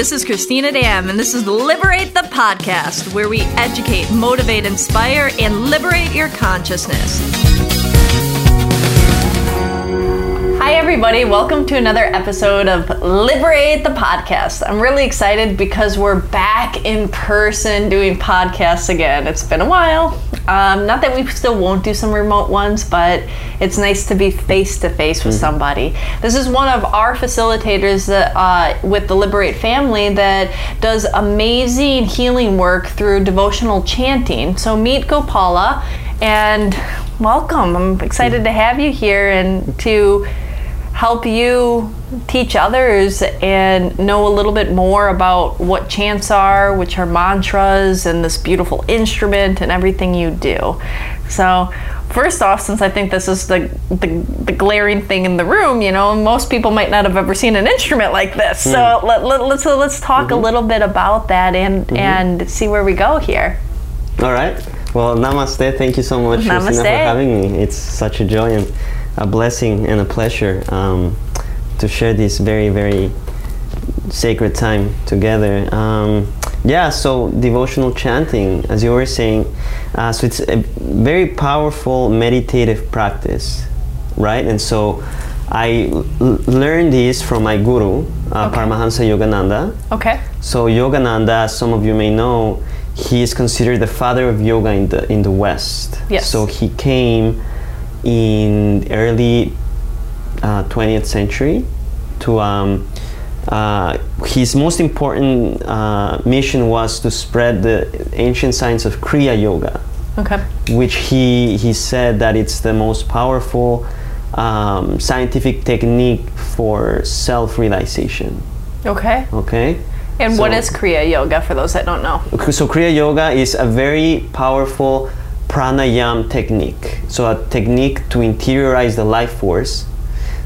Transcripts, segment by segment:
Hi, this is Christina Dam, and this is Liberate the Podcast, where we educate, motivate, inspire, and liberate your consciousness. Hi, everybody. Welcome to another episode of Liberate the Podcast. I'm really excited because we're back in person doing podcasts again. It's been a while. Um, not that we still won't do some remote ones, but it's nice to be face to face with somebody. This is one of our facilitators that, uh, with the Liberate family that does amazing healing work through devotional chanting. So meet Gopala and welcome. I'm excited to have you here and to help you teach others and know a little bit more about what chants are, which are mantras, and this beautiful instrument and everything you do. So, first off, since I think this is the, the, the glaring thing in the room, you know, most people might not have ever seen an instrument like this. So let, let, let's let's talk a little bit about that and and see where we go here. All right. Well, namaste. Thank you so much, Christina, Namaste. for having me. It's such a joy and a blessing and a pleasure um, to share this very, very sacred time together. Um, yeah, so devotional chanting, as you were saying, uh, so it's a very powerful meditative practice, right? And so I l- learned this from my guru, uh, Okay. Paramahansa Yogananda. Okay. So Yogananda, as some of you may know, he is considered the father of yoga in the in the West. Yes. So he came in early uh, 20th century to um, uh, his most important uh, mission was to spread the ancient science of Kriya Yoga, Okay. which he he said that it's the most powerful um, scientific technique for self-realization. Okay. Okay. And what So- is Kriya Yoga for those that don't know? so Kriya Yoga is a very powerful pranayam technique. So a technique to interiorize the life force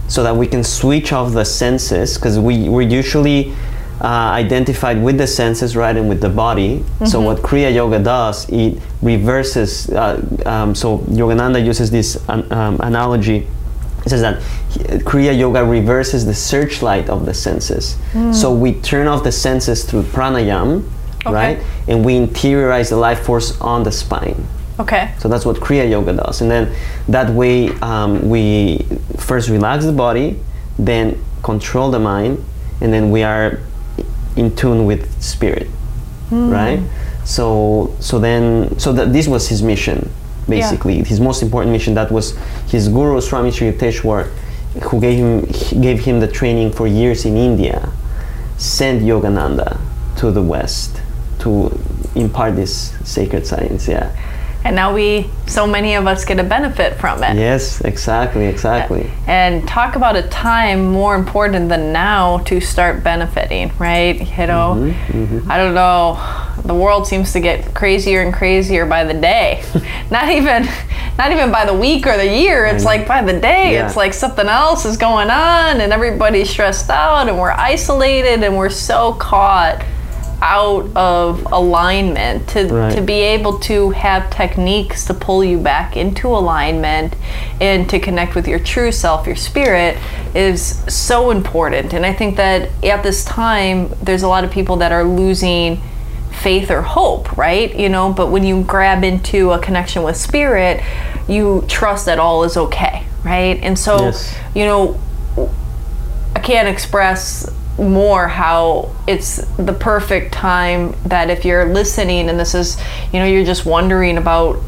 so that we can switch off the senses because we, we're usually uh, identified with the senses right and with the body. So what kriya yoga does it reverses uh, um, so yogananda uses this an, um, analogy. It says that kriya yoga reverses the searchlight of the senses. So we turn off the senses through pranayam Okay. right? And we interiorize the life force on the spine Okay. so that's what Kriya Yoga does. And then that way um, we first relax the body, then control the mind, and then we are in tune with spirit, right? So so then so that this was his mission, basically his most important mission. That was his guru Swami Sri Yukteswar, who gave him gave him the training for years in India, sent Yogananda to the West to impart this sacred science. Yeah. And now we, so many of us get a benefit from it. Yes, exactly, exactly. And talk about a time more important than now to start benefiting, right? You know, Mm-hmm, I don't know. The world seems to get crazier and crazier by the day. not even, not even by the week or the year. It's like by the day. Yeah. It's like something else is going on, and everybody's stressed out, and we're isolated, and we're so caught out of alignment to, Right. to be able to have techniques to pull you back into alignment and to connect with your true self, your spirit, is so important. And I think that at this time, there's a lot of people that are losing faith or hope, right? You know, but when you grab into a connection with spirit, you trust that all is okay, right? And so, Yes. you know, I can't express more how it's the perfect time that if you're listening and this is, you know, you're just wondering about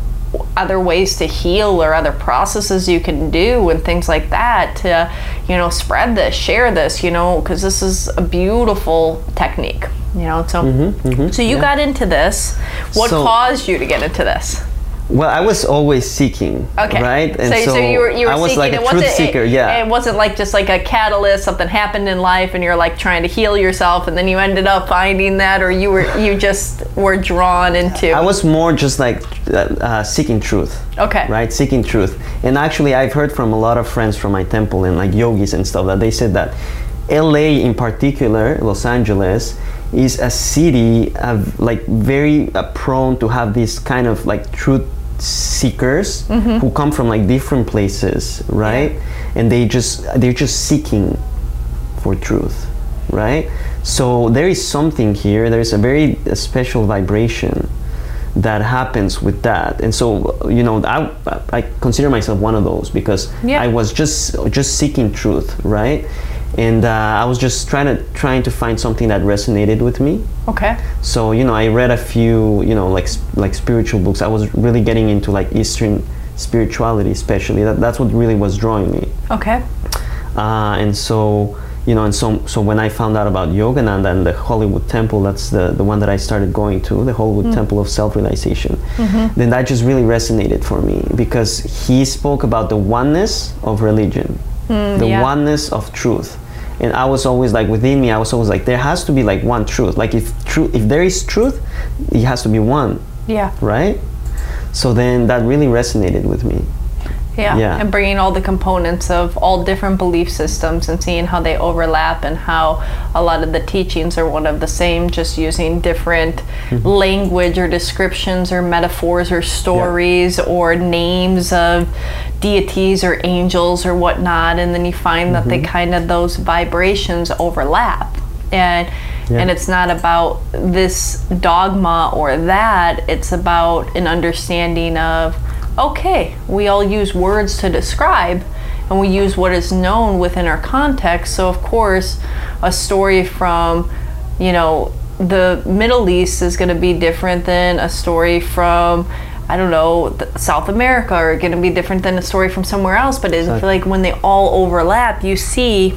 other ways to heal or other processes you can do and things like that to, you know, spread this, share this, you know, because this is a beautiful technique, you know. So, mm-hmm, mm-hmm, so you yeah. got into this. What So- caused you to get into this? Well, I was always seeking, Okay. right? And so, so you were you were I was seeking. like a truth seeker, it, yeah. It wasn't like just like a catalyst. Something happened in life, and you're like trying to heal yourself, and then you ended up finding that, or you were you just were drawn into. I was more just like uh, uh, seeking truth. Okay. Right, seeking truth. And actually, I've heard from a lot of friends from my temple and like yogis and stuff that they said that LA in particular, Los Angeles, is a city of like very uh, prone to have this kind of like truth seekers mm-hmm. who come from like different places, right? And they just they're just seeking for truth. right? So there is something here. There is a very special vibration that happens with that, and so you know, I I consider myself one of those because Yeah. I was just just seeking truth, right? And uh, I was just trying to trying to find something that resonated with me. Okay. So you know, I read a few, you know, like like spiritual books. I was really getting into like Eastern spirituality, especially. That, that's what really was drawing me. Okay. Uh, and so you know, and so so when I found out about Yogananda and the Hollywood Temple, that's the the one that I started going to, the Hollywood Temple of Self-Realization. Then that just really resonated for me because he spoke about the oneness of religion, Mm, the yeah. oneness of truth. And I was always like within me, I was always like, there has to be like one truth. Like if true, if there is truth, it has to be one, Yeah. right? So then that really resonated with me. Yeah. Yeah. And bringing all the components of all different belief systems and seeing how they overlap and how a lot of the teachings are one of the same, just using different Mm-hmm. language or descriptions or metaphors or stories or names of deities or angels or whatnot. And then you find that Mm-hmm. they kind of, those vibrations overlap. And Yeah. and it's not about this dogma or that it's about an understanding of okay we all use words to describe and we use what is known within our context so of course a story from you know the middle east is going to be different than a story from I don't know, South America, are going to be different than a story from somewhere else. But I feel Exactly. like when they all overlap, you see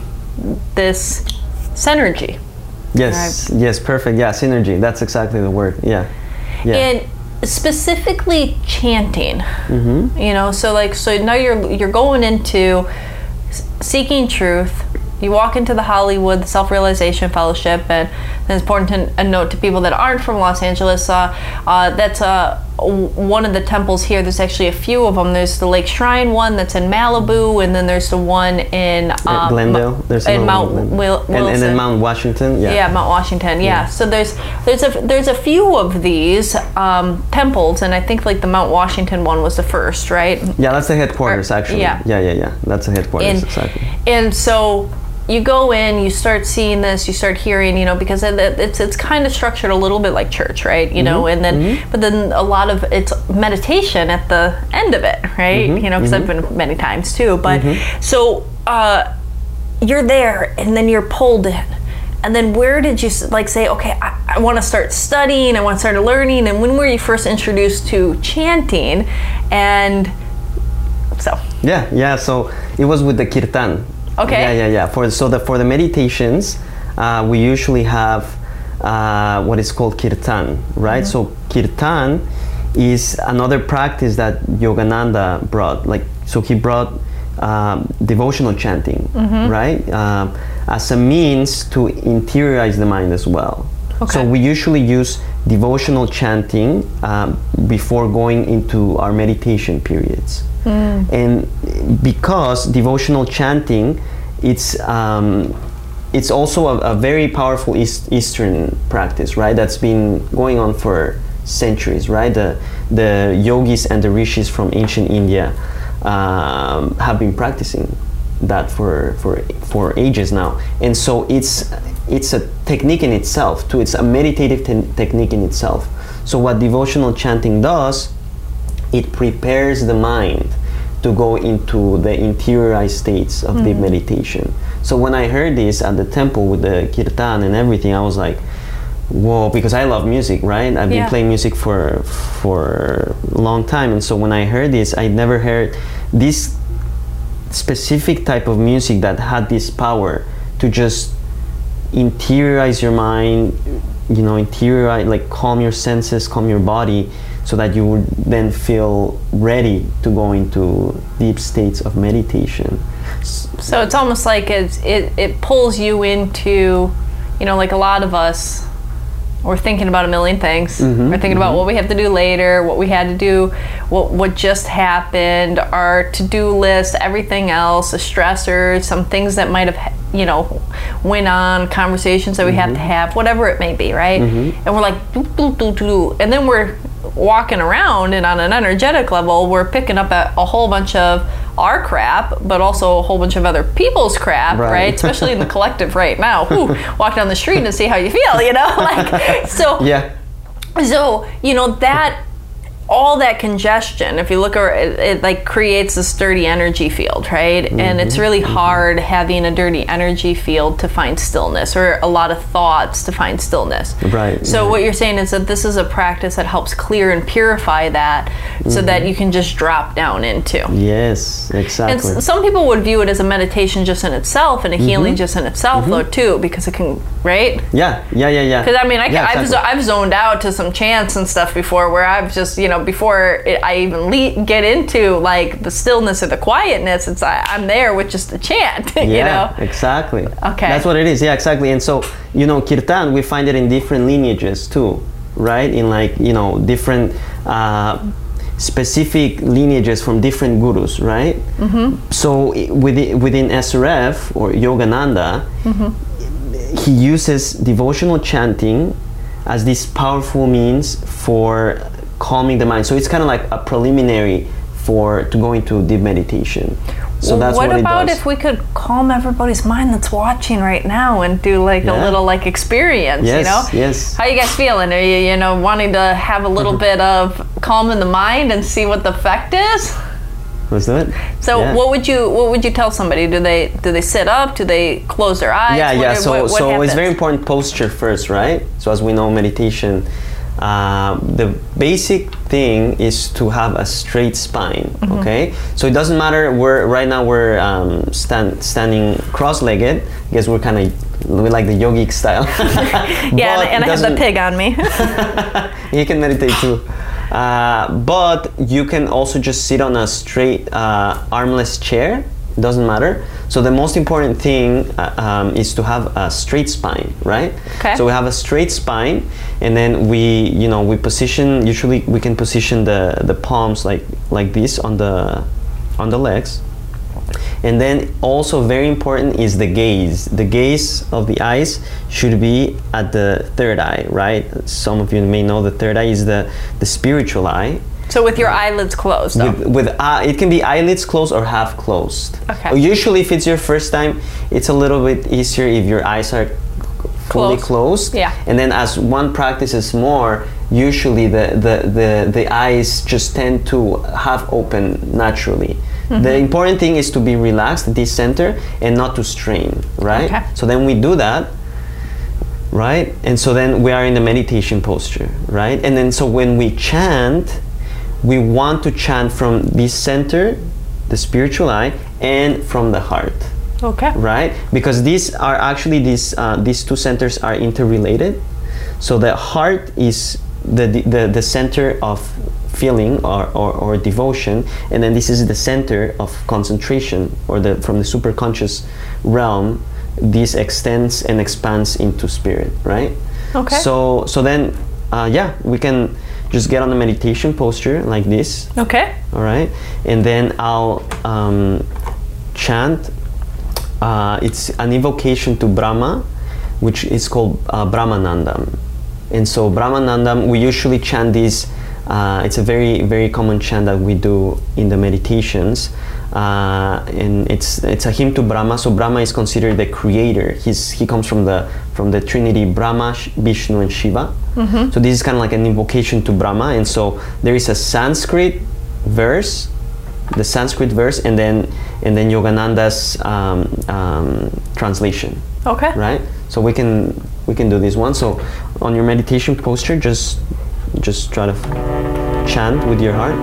this synergy. Yes, yes, perfect. Yeah, synergy. That's exactly the word. Yeah, yeah. and specifically chanting Mm-hmm. you know so like so now you're you're going into seeking truth you walk into the hollywood self-realization fellowship and it's important to a note to people that aren't from los angeles uh, uh, that's uh, one of the temples here there's actually a few of them there's the lake shrine one that's in malibu and then there's the one in um, Glendale. There's in mount one in Wil- and, and then Mount Washington. Yeah. yeah, Mount Washington. Yeah. So there's there's a there's a few of these um, temples, and I think like the Mount Washington one was the first, right? Yeah, that's the headquarters Or- actually. yeah. yeah, yeah, yeah. That's the headquarters And exactly. and so you go in, you start seeing this, you start hearing, you know, because it, it- it's it's kind of structured a little bit like church, right? You know, mm-hmm. and then mm-hmm. but then a lot of it's meditation at the end of it, right? Mm-hmm. You know, because I've been many times too. But so uh, you're there, and then you're pulled in. And then where did you like say, okay, I, I want to start studying, I want to start learning, and when were you first introduced to chanting? And so, Yeah, yeah. So it was with the kirtan. Okay. Yeah, yeah, yeah. For so the for the meditations, uh, we usually have uh, what is called kirtan, right? So kirtan is another practice that Yogananda brought. Like so, he brought um, devotional chanting, right, um, as a means to interiorize the mind as well. Okay. So we usually use devotional chanting um, before going into our meditation periods. And because devotional chanting, it's um, it's also a, a very powerful East, Eastern practice, right? That's been going on for centuries, right? The the yogis and the rishis from ancient India um, have been practicing that for for for ages now, and so it's it's a technique in itself too. It's a meditative te- technique in itself. So what devotional chanting does, it prepares the mind to go into the interiorized states of deep mm. meditation. So when I heard this at the temple with the kirtan and everything, I was like, whoa, because I love music, right? I've been Yeah. playing music for for a long time, and so when I heard this, I never heard this specific type of music that had this power to just interiorize your mind you know interiorize like calm your senses calm your body so that you would then feel ready to go into deep states of meditation So it's almost like it's, it it pulls you into, you know, like a lot of us. We're thinking about a million things. Mm-hmm, we're thinking about what we have to do later, what we had to do, what what just happened, our to do list, everything else, the stressors, some things that might have you know went on, conversations that we have Mm-hmm. to have, whatever it may be, right? And we're like, doo, doo, doo, doo. and then we're walking around, and on an energetic level, we're picking up a, a whole bunch of our crap, but also a whole bunch of other people's crap, right? Right. Especially in the collective right now. Whew, walk down the street and see how you feel, you know? Like, so Yeah. so you know that all that congestion if you look at it, it like creates this dirty energy field right and it's Mm-hmm. really hard having a dirty energy field to find stillness or a lot of thoughts to find stillness Right, so right. what you're saying is that this is a practice that helps clear and purify that so that you can just drop down into Yes, and exactly. s- some people would view it as a meditation just in itself and a healing Mm-hmm. just in itself though too because it can right yeah, yeah, yeah, yeah. because I mean, I, yeah, I've, exactly. I've zoned out to some chants and stuff before where I've just, you know, before it, I even le- get into like the stillness or the quietness, it's I, I'm there with just a chant, you yeah, know? exactly. Okay. That's what it is. Yeah, exactly. And so, you know, kirtan, we find it in different lineages too, right? In like, you know, different uh, specific lineages from different gurus, right? Mm-hmm. So within, within SRF or Yogananda, he uses devotional chanting as this powerful means for calming the mind. So it's kind of like a preliminary for to go into deep meditation. So that's what, what, about if we could calm everybody's mind that's watching right now and do like a little like experience, you know? yes. How you guys feeling? Are you, you know, wanting to have a little bit of calm in the mind and see what the effect is? Let's do it. So Yeah. what would you what would you tell somebody? Do they do they sit up? Do they close their eyes? yeah, What yeah. So, what- so it's very important posture first, right? So as we know, meditation, uh, the basic thing is to have a straight spine. Mm-hmm. Okay. So it doesn't matter. We're right now we're um, stand, standing cross-legged. I guess we're kind of we like the yogic style. Yeah, and, and I have the pig on me. you can meditate too. Uh, but you can also just sit on a straight uh, armless chair. Doesn't matter. So the most important thing uh, um, is to have a straight spine, right? Okay. So we have a straight spine, and then we, you know, we position. Usually, we can position the the palms like like this on the on the legs. And then also very important is the gaze. The gaze of the eyes should be at the third eye, right? Some of you may know the third eye is the, the spiritual eye. So with your eyelids closed, though. With, with uh, it can be eyelids closed or half closed. Okay. Usually, if it's your first time, it's a little bit easier if your eyes are fully Closed. closed. Yeah. And then as one practices more, usually the, the, the, the eyes just tend to have open naturally. Mm-hmm. The important thing is to be relaxed at this center and not to strain, right? Okay. So then we do that, right? And so then we are in the meditation posture, right? And then so when we chant, we want to chant from this center, the spiritual eye, and from the heart okay. right? Because these are actually these uh, these two centers are interrelated. So the heart is the the, the center of feeling or, or, or devotion, and then this is the center of concentration or the from the superconscious realm. This extends and expands into spirit, right? Okay. So so then, uh, yeah, we can just get on the meditation posture like this Okay. all right and then i'll um, chant uh, it's an invocation to brahma which is called uh, brahmanandam and so brahmanandam we usually chant this uh, it's a very very common chant that we do in the meditations uh, and it's it's a hymn to Brahma. So Brahma is considered the creator. He's he comes from the from the Trinity Brahma, Vishnu, and Shiva. So this is kind of like an invocation to Brahma. And so there is a Sanskrit verse, the Sanskrit verse, and then and then Yogananda's um, um, translation Okay. right so we can we can do this one so on your meditation posture just just try to chant with your heart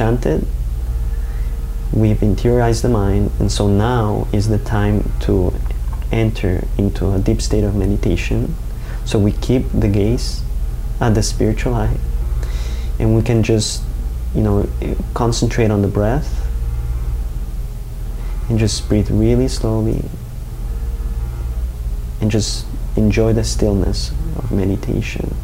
chanted, we've interiorized the mind, and so now is the time to enter into a deep state of meditation. So we keep the gaze at the spiritual eye, and we can just, you know, concentrate on the breath and just breathe really slowly and just enjoy the stillness of meditation.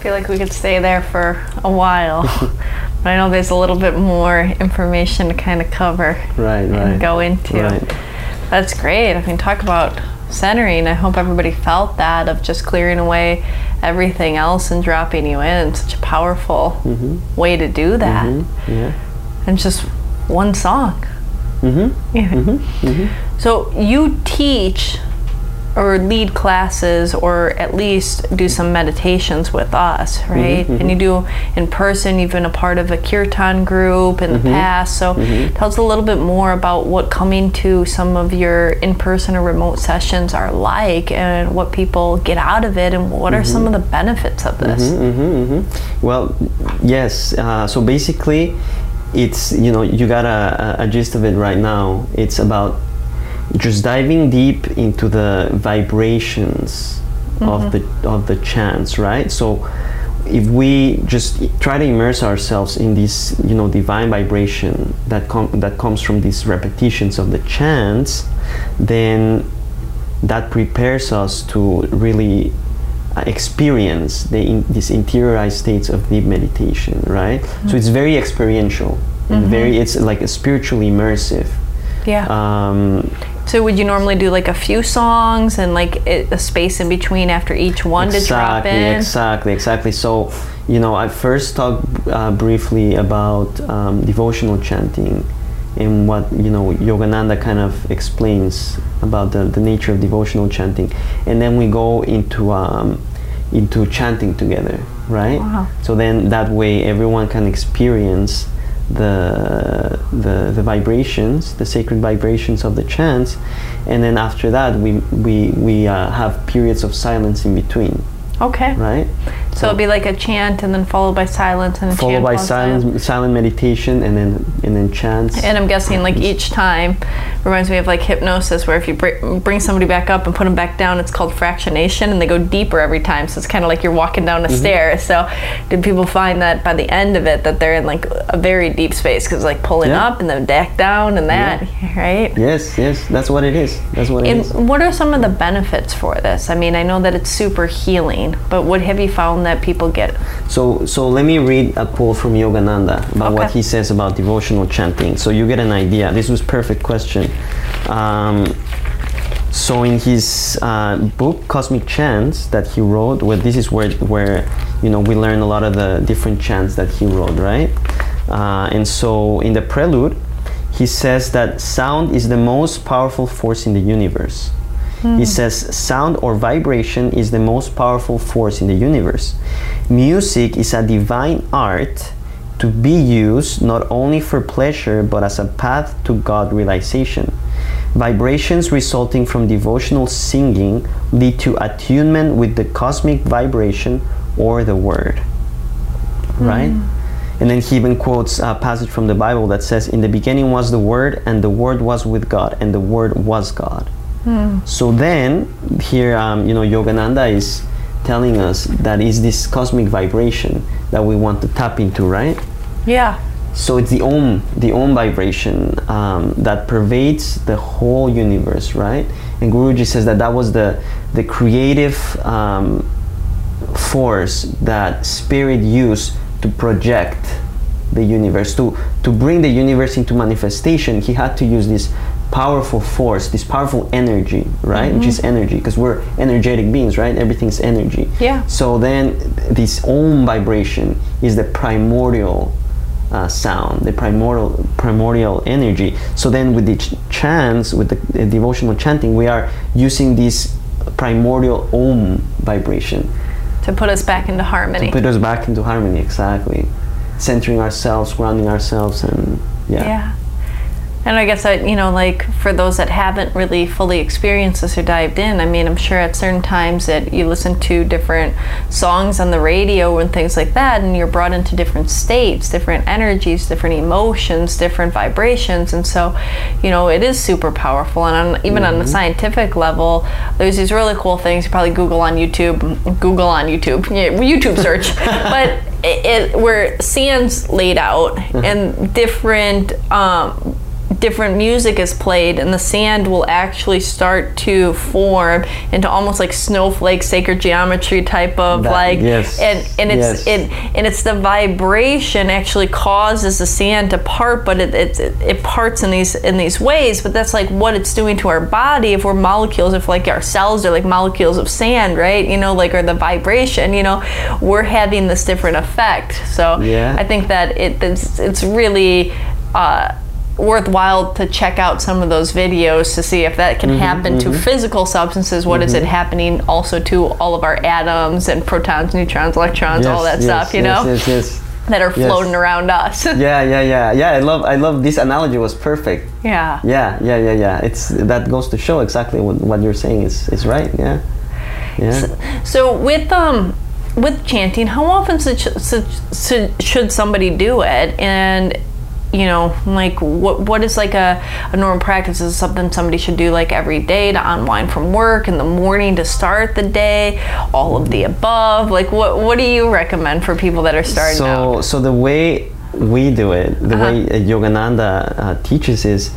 Feel like we could stay there for a while. but I know there's a little bit more information to kind of cover Right, and right. go into. Right. That's great. I mean, talk about centering. I hope everybody felt that of just clearing away everything else and dropping you in. Such a powerful way to do that. Mhm, Yeah. And just one song. Mm-hmm. Yeah. So you teach or lead classes or at least do some meditations with us, mm-hmm, right? Mm-hmm. And you do in person, you've been a part of a kirtan group in the mm-hmm, past. So tell us a little bit more about what coming to some of your in person or remote sessions are like and what people get out of it and what are some of the benefits of this. Mm-hmm, Well, yes. Uh, so basically, it's you know you got a, a gist of it right now. It's about just diving deep into the vibrations of the of the chants, right? So if we just try to immerse ourselves in this you know divine vibration that com- that comes from these repetitions of the chants, then that prepares us to really uh, experience the in, these interiorized states of deep meditation right so it's very experiential and very it's like a spiritually immersive Yeah. um, so would you normally do like a few songs and like a space in between after each one to drop exactly in? exactly exactly so you know i first talked uh, briefly about um, devotional chanting and what you know yogananda kind of explains about the, the nature of devotional chanting and then we go into um, into chanting together right Wow. so then that way everyone can experience the, the the vibrations the sacred vibrations of the chants and then after that we we, we uh, have periods of silence in between Okay. right So it'd be like a chant and then followed by silence and a followed chant by followed silent silent meditation and then and then chants And I'm guessing like each time reminds me of like hypnosis, where if you br- bring somebody back up and put them back down, it's called fractionation, and they go deeper every time. So it's kind of like you're walking down a Mm-hmm. stair. So did people find that by the end of it that they're in like a very deep space because like pulling Yeah. up and then back down and that, right? yes yes that's what it is that's what it is. And what are some of the benefits for this? I mean, I know that it's super healing, but what have you found that people get? So, so let me read a quote from Yogananda about what he says about devotional chanting. So you get an idea. This was perfect question. Um, so in his uh, book Cosmic Chants that he wrote, where this is where where you know we learn a lot of the different chants that he wrote, right? Uh, and so in the prelude, he says that sound is the most powerful force in the universe. He says sound or vibration is the most powerful force in the universe. Music is a divine art to be used not only for pleasure but as a path to God realization. Vibrations resulting from devotional singing lead to attunement with the cosmic vibration or the word. Right? Mm. And then he even quotes a passage from the Bible that says, In the beginning was the Word, and the Word was with God, and the Word was God. So then, here, um, you know, Yogananda is telling us that is this cosmic vibration that we want to tap into, right? Yeah. So it's the Om, the Om vibration um, that pervades the whole universe, right? And Guruji says that that was the the creative um, force that spirit used to project the universe to to bring the universe into manifestation. He had to use this powerful force, this powerful energy, right? Which is energy because we're energetic beings, right? Everything's energy. Yeah. So then, this Om vibration is the primordial uh, sound, the primordial primordial energy. So then, with the ch- chants, with the uh, devotional chanting, we are using this primordial Om vibration To put us back into harmony. to put us back into harmony. Exactly, centering ourselves, grounding ourselves, and yeah. Yeah. And I guess that, you know, like for those that haven't really fully experienced this or dived in, I mean, I'm sure at certain times that you listen to different songs on the radio and things like that, and you're brought into different states, different energies, different emotions, different vibrations. And so, you know, it is super powerful. And on, even on the scientific level, there's these really cool things. You probably Google on YouTube, Google on YouTube, yeah, YouTube search. but it, it, where sand's laid out and different um, different music is played and the sand will actually start to form into almost like snowflake sacred geometry type of That- like yes, and and it's yes. it and it's the vibration actually causes the sand to part but it, it it parts in these in these ways but that's like what it's doing to our body if we're molecules if like our cells are like molecules of sand right you know like or the vibration you know we're having this different effect so Yeah. i think that it it's, it's really uh worthwhile to check out some of those videos to see if that Mm-hmm, can happen to physical substances What is it happening also to all of our atoms and protons neutrons electrons all that Yes, stuff you yes, know Yes, yes. that are Yes. floating around us Yeah, yeah, yeah, yeah. I love, I love this analogy. Was perfect. yeah Yeah, yeah, yeah, yeah. It's that goes to show exactly what, what you're saying is is right. Yeah, yeah. So with um with chanting, how often should, should, should somebody do it? And you know, like what what is like a, a normal practice? Is something somebody should do like every day to unwind from work in the morning to start the day? All of the above. Like what what do you recommend for people that are starting so out? so the way we do it the Uh-huh. way uh, yogananda uh, teaches is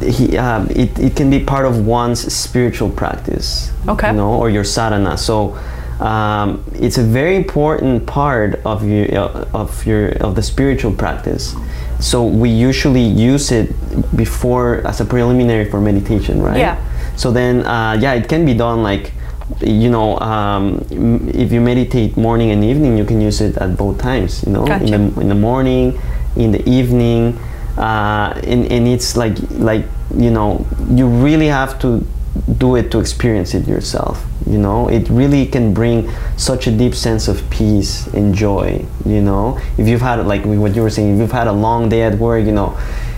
he, um, it, it can be part of one's spiritual practice Okay. you know or your sadhana so um, it's a very important part of your uh, of your of the spiritual practice so we usually use it before as a preliminary for meditation right Yeah. so then uh, yeah it can be done like you know um, if you meditate morning and evening you can use it at both times you know Gotcha. in the in the morning in the evening uh, and, and it's like like you know you really have to do it to experience it yourself you know? It really can bring such a deep sense of peace and joy you know? If you've had like what you were saying if you've had a long day at work you know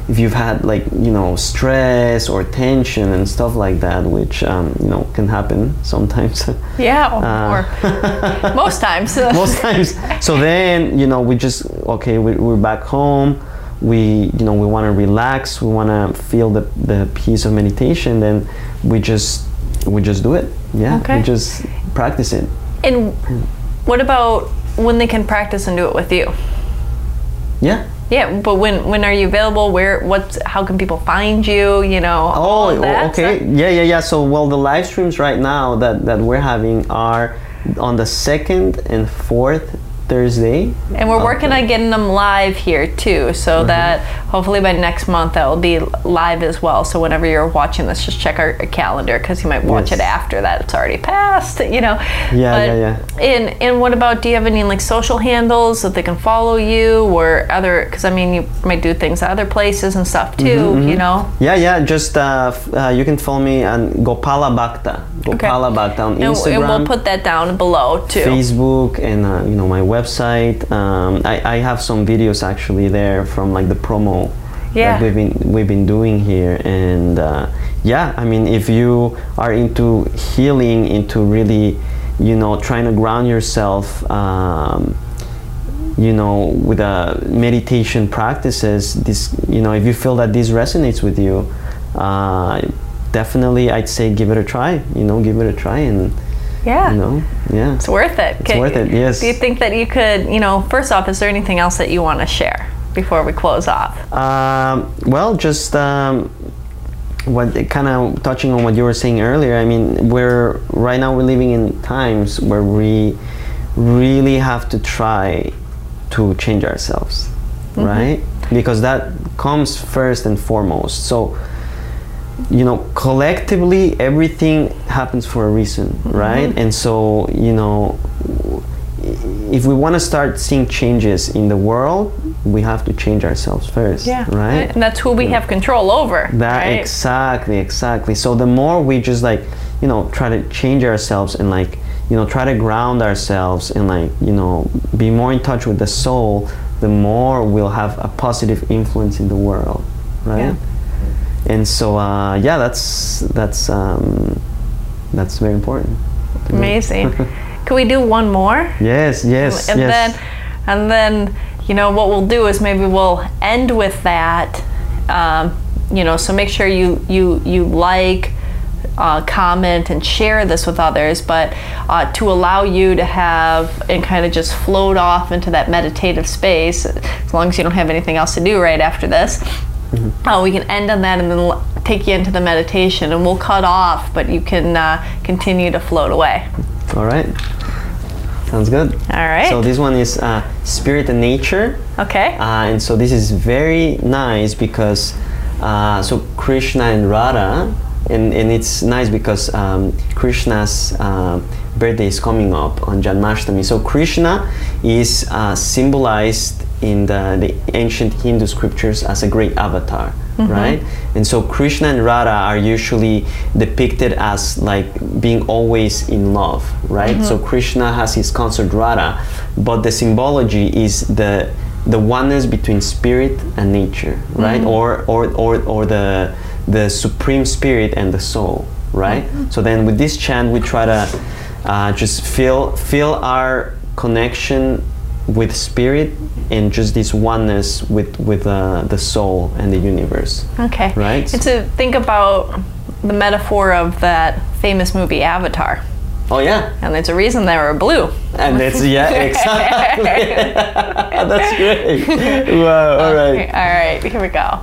if you've had like you know stress or tension and stuff like that which um, you know can happen sometimes. Yeah, or, Uh, or most times. most times. So then you know we just okay we, we're back home we you know we want to relax we want to feel the, the peace of meditation then we just we just do it yeah Okay. we just practice it and what about when they can practice and do it with you? yeah Yeah, but when when are you available? Where? What? How can people find you? You know. all Oh, okay. stuff? Yeah, yeah, yeah. So, well, the live streams right now that, that we're having are on the second and fourth Thursday. And we're working the- on getting them live here too, so Mm-hmm. that hopefully by next month that will be live as well. So whenever you're watching this, just check our calendar because you might watch Yes. it after that. It's already passed, you know. Yeah, But- yeah, yeah. And and what about? Do you have any like social handles that they can follow you or other? Because I mean, you might do things at other places and stuff too. Mm-hmm, You know. Yeah, yeah. Just uh, f- uh, you can follow me on Gopala Bhakta. Gopala Bhakta on And, Instagram. and we'll put that down below too. Facebook and uh, you know my website. Um, I, I have some videos actually there from like the promo Yeah. that we've been we've been doing here, and uh, yeah, I mean if you are into healing, into really, you know, trying to ground yourself. Um, you know with uh, meditation practices this you know if you feel that this resonates with you uh, definitely i'd say give it a try you know give it a try and yeah. you know yeah It's worth it. It's worth it, yes. Do you think that you could, you know, first off, is there anything else that you want to share before we close off? Um, well, just um, what kind of touching on what you were saying earlier. I mean, we're right now we're living in times where we really have to try to change ourselves, right? Because that comes first and foremost. So, you know, collectively, everything happens for a reason, right? And so, you know, if we want to start seeing changes in the world, we have to change ourselves first, yeah right? And that's who we have control over. That right? exactly, exactly. So the more we just like, you know, try to change ourselves and like, you know, try to ground ourselves and like, you know, be more in touch with the soul, the more we'll have a positive influence in the world, right? Yeah. And so, uh, yeah, that's that's um, that's very important. Amazing. Can we do one more? Yes, yes, and yes. then and then you know what we'll do is maybe we'll end with that um, you know so make sure you you you like uh, comment and share this with others but uh, to allow you to have and kind of just float off into that meditative space as long as you don't have anything else to do right after this Mm-hmm. uh, we can end on that and then take you into the meditation and we'll cut off but you can uh, continue to float away All right. Sounds good. all right So this one is uh, spirit and nature. okay Uh, and so this is very nice because uh, so Krishna and Radha, and, and it's nice because um, Krishna's uh, birthday is coming up on Janmashtami. So Krishna is uh, symbolized in the, the ancient Hindu scriptures as a great avatar, Mm-hmm. right? And so Krishna and Radha are usually depicted as like being always in love, right? Mm-hmm. So Krishna has his consort Radha, but the symbology is the the oneness between spirit and nature, right? Mm-hmm. Or, or or or the the supreme spirit and the soul, right? So then with this chant, we try to uh, just feel feel our connection with spirit and just this oneness with with uh, the soul and the universe. Okay. Right? And to think about the metaphor of that famous movie Avatar. Oh yeah, And there's a reason they were blue. and that's yeah exactly. that's great. Wow. All right. Okay, all right, here we go.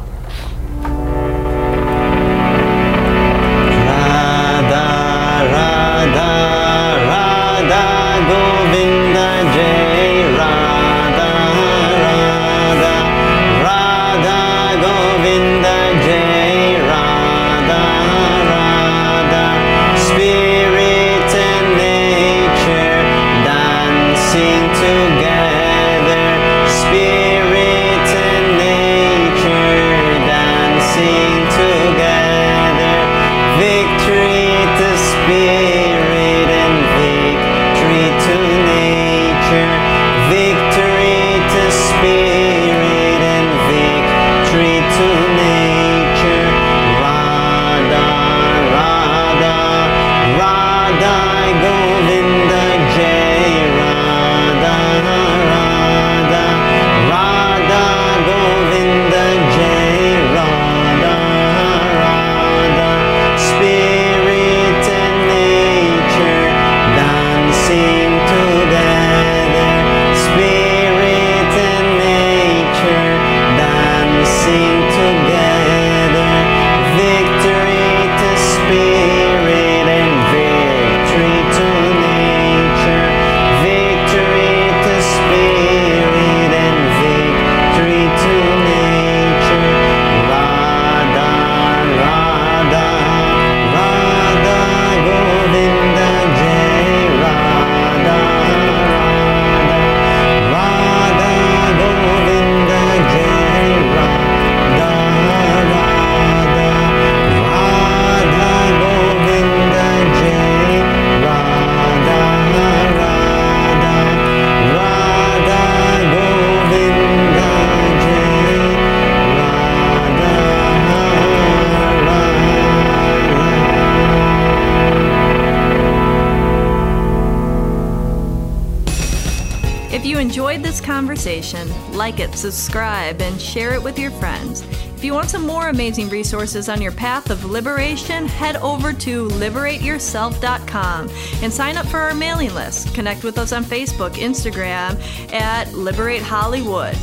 Enjoyed this conversation, like it, subscribe, and share it with your friends. If you want some more amazing resources on your path of liberation, head over to liberateyourself.com and sign up for our mailing list. Connect with us on Facebook, Instagram at Liberate Hollywood.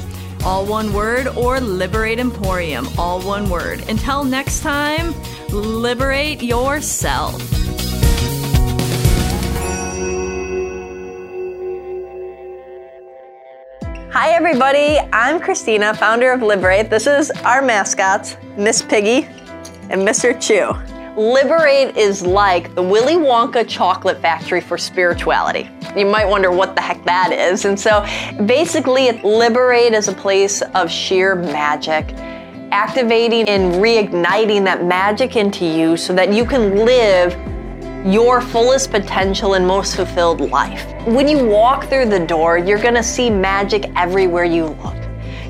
All one word, or Liberate Emporium, all one word. Until next time, liberate yourself. Hi, everybody. I'm Christina, founder of Liberate. This is our mascots, Miss Piggy and Mr. Chew. Liberate is like the Willy Wonka chocolate factory for spirituality. You might wonder what the heck that is. And so basically, Liberate is a place of sheer magic, activating and reigniting that magic into you so that you can live your fullest potential and most fulfilled life. When you walk through the door, you're gonna see magic everywhere you look.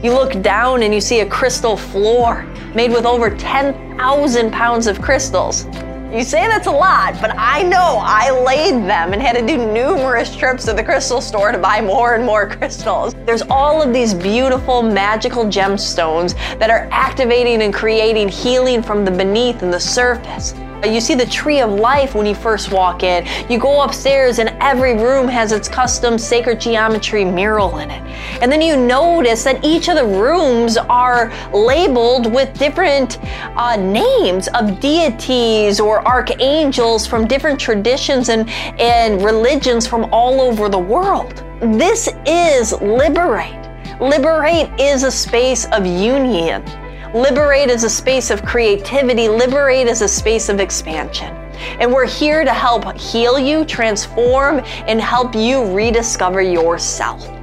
You look down and you see a crystal floor made with over 10,000 pounds of crystals. You say that's a lot, but I know I laid them and had to do numerous trips to the crystal store to buy more and more crystals. There's all of these beautiful magical gemstones that are activating and creating healing from the beneath and the surface. You see the tree of life when you first walk in. You go upstairs, and every room has its custom sacred geometry mural in it. And then you notice that each of the rooms are labeled with different uh, names of deities or archangels from different traditions and, and religions from all over the world. This is Liberate. Liberate is a space of union. Liberate is a space of creativity. Liberate is a space of expansion. And we're here to help heal you, transform, and help you rediscover yourself.